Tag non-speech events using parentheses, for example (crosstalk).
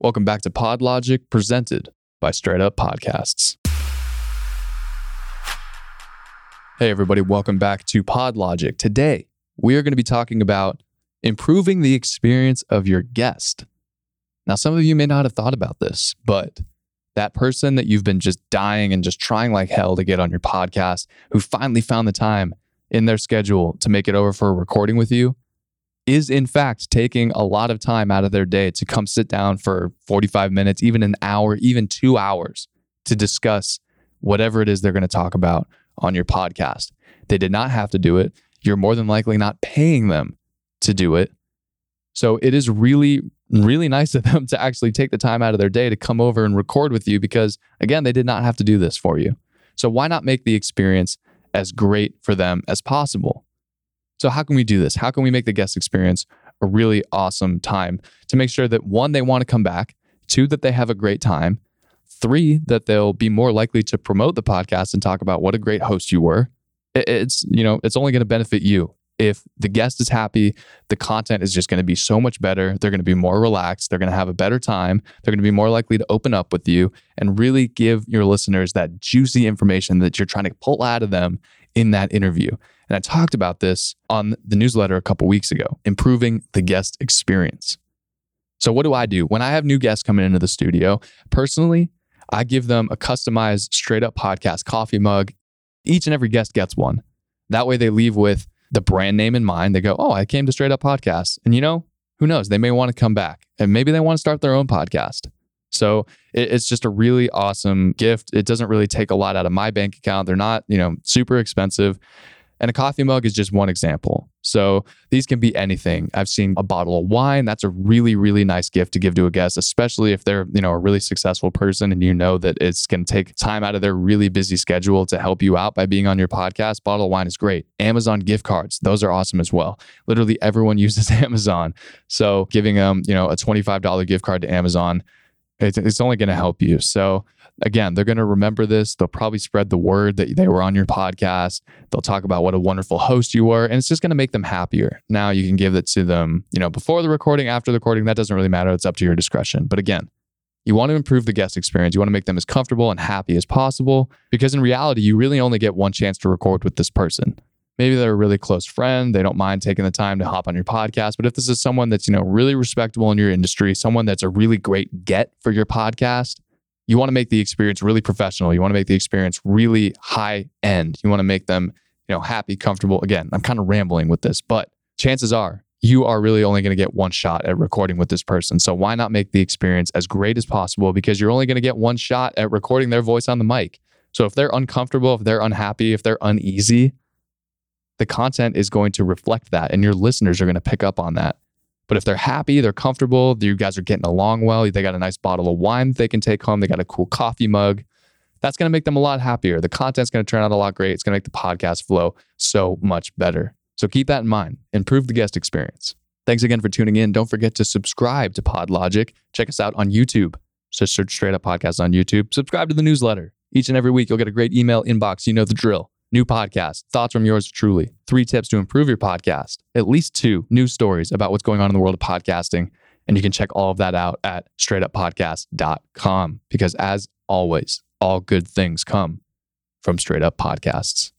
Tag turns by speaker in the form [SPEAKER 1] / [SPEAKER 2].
[SPEAKER 1] Welcome back to PodLogic, presented by Straight Up Podcasts. Hey, everybody, welcome back to PodLogic. Today, we are going to be talking about improving the experience of your guest. Now, some of you may not have thought about this, but that person that you've been just dying and just trying like hell to get on your podcast, who finally found the time in their schedule to make it over for a recording with you, is in fact taking a lot of time out of their day to come sit down for 45 minutes, even an hour, even two hours to discuss whatever it is they're going to talk about on your podcast. They did not have to do it. You're more than likely not paying them to do it. So it is really, really nice of them (laughs) to actually take the time out of their day to come over and record with you because, again, they did not have to do this for you. So why not make the experience as great for them as possible? So, how can we do this? How can we make the guest experience a really awesome time to make sure that one, they want to come back, two, that they have a great time, three, that they'll be more likely to promote the podcast and talk about what a great host you were. It's, you know, it's only going to benefit you. If the guest is happy, the content is just going to be so much better. They're going to be more relaxed. They're going to have a better time. They're going to be more likely to open up with you and really give your listeners that juicy information that you're trying to pull out of them in that interview. And I talked about this on the newsletter a couple weeks ago, improving the guest experience. So, what do I do? When I have new guests coming into the studio, personally, I give them a customized straight up podcast coffee mug. Each and every guest gets one. That way they leave with the brand name in mind. They go, Oh, I came to straight up podcast. And you know, who knows? They may want to come back and maybe they want to start their own podcast. So it's just a really awesome gift. It doesn't really take a lot out of my bank account. They're not, you know, super expensive. And a coffee mug is just one example. So these can be anything. I've seen a bottle of wine. That's a really, really nice gift to give to a guest, especially if they're, you know, a really successful person and you know that it's going to take time out of their really busy schedule to help you out by being on your podcast. Bottle of wine is great. Amazon gift cards, those are awesome as well. Literally everyone (laughs) uses Amazon. So giving them, you know, a $25 gift card to Amazon, it's, it's only going to help you. So again, they're going to remember this. They'll probably spread the word that they were on your podcast. They'll talk about what a wonderful host you were, and it's just going to make them happier. Now you can give it to them, you know, before the recording, after the recording. That doesn't really matter. It's up to your discretion. But again, you want to improve the guest experience. You want to make them as comfortable and happy as possible because in reality, you really only get one chance to record with this person. Maybe they're a really close friend. They don't mind taking the time to hop on your podcast. But if this is someone that's, you know, really respectable in your industry, someone that's a really great get for your podcast, you want to make the experience really professional. You want to make the experience really high end. You want to make them, you know, happy, comfortable. Again, I'm kind of rambling with this, but chances are you are really only going to get one shot at recording with this person. So why not make the experience as great as possible because you're only going to get one shot at recording their voice on the mic. So if they're uncomfortable, if they're unhappy, if they're uneasy, the content is going to reflect that and your listeners are going to pick up on that. But if they're happy, they're comfortable, you guys are getting along well, they got a nice bottle of wine they can take home, they got a cool coffee mug, that's going to make them a lot happier. The content's going to turn out a lot great. It's going to make the podcast flow so much better. So keep that in mind. Improve the guest experience. Thanks again for tuning in. Don't forget to subscribe to PodLogic. Check us out on YouTube. Just search straight up podcast on YouTube. Subscribe to the newsletter. Each and every week, you'll get a great email inbox. You know the drill. New podcast, thoughts from yours truly, three tips to improve your podcast, at least two news stories about what's going on in the world of podcasting. And you can check all of that out at straightuppodcast.com because, as always, all good things come from straight up podcasts.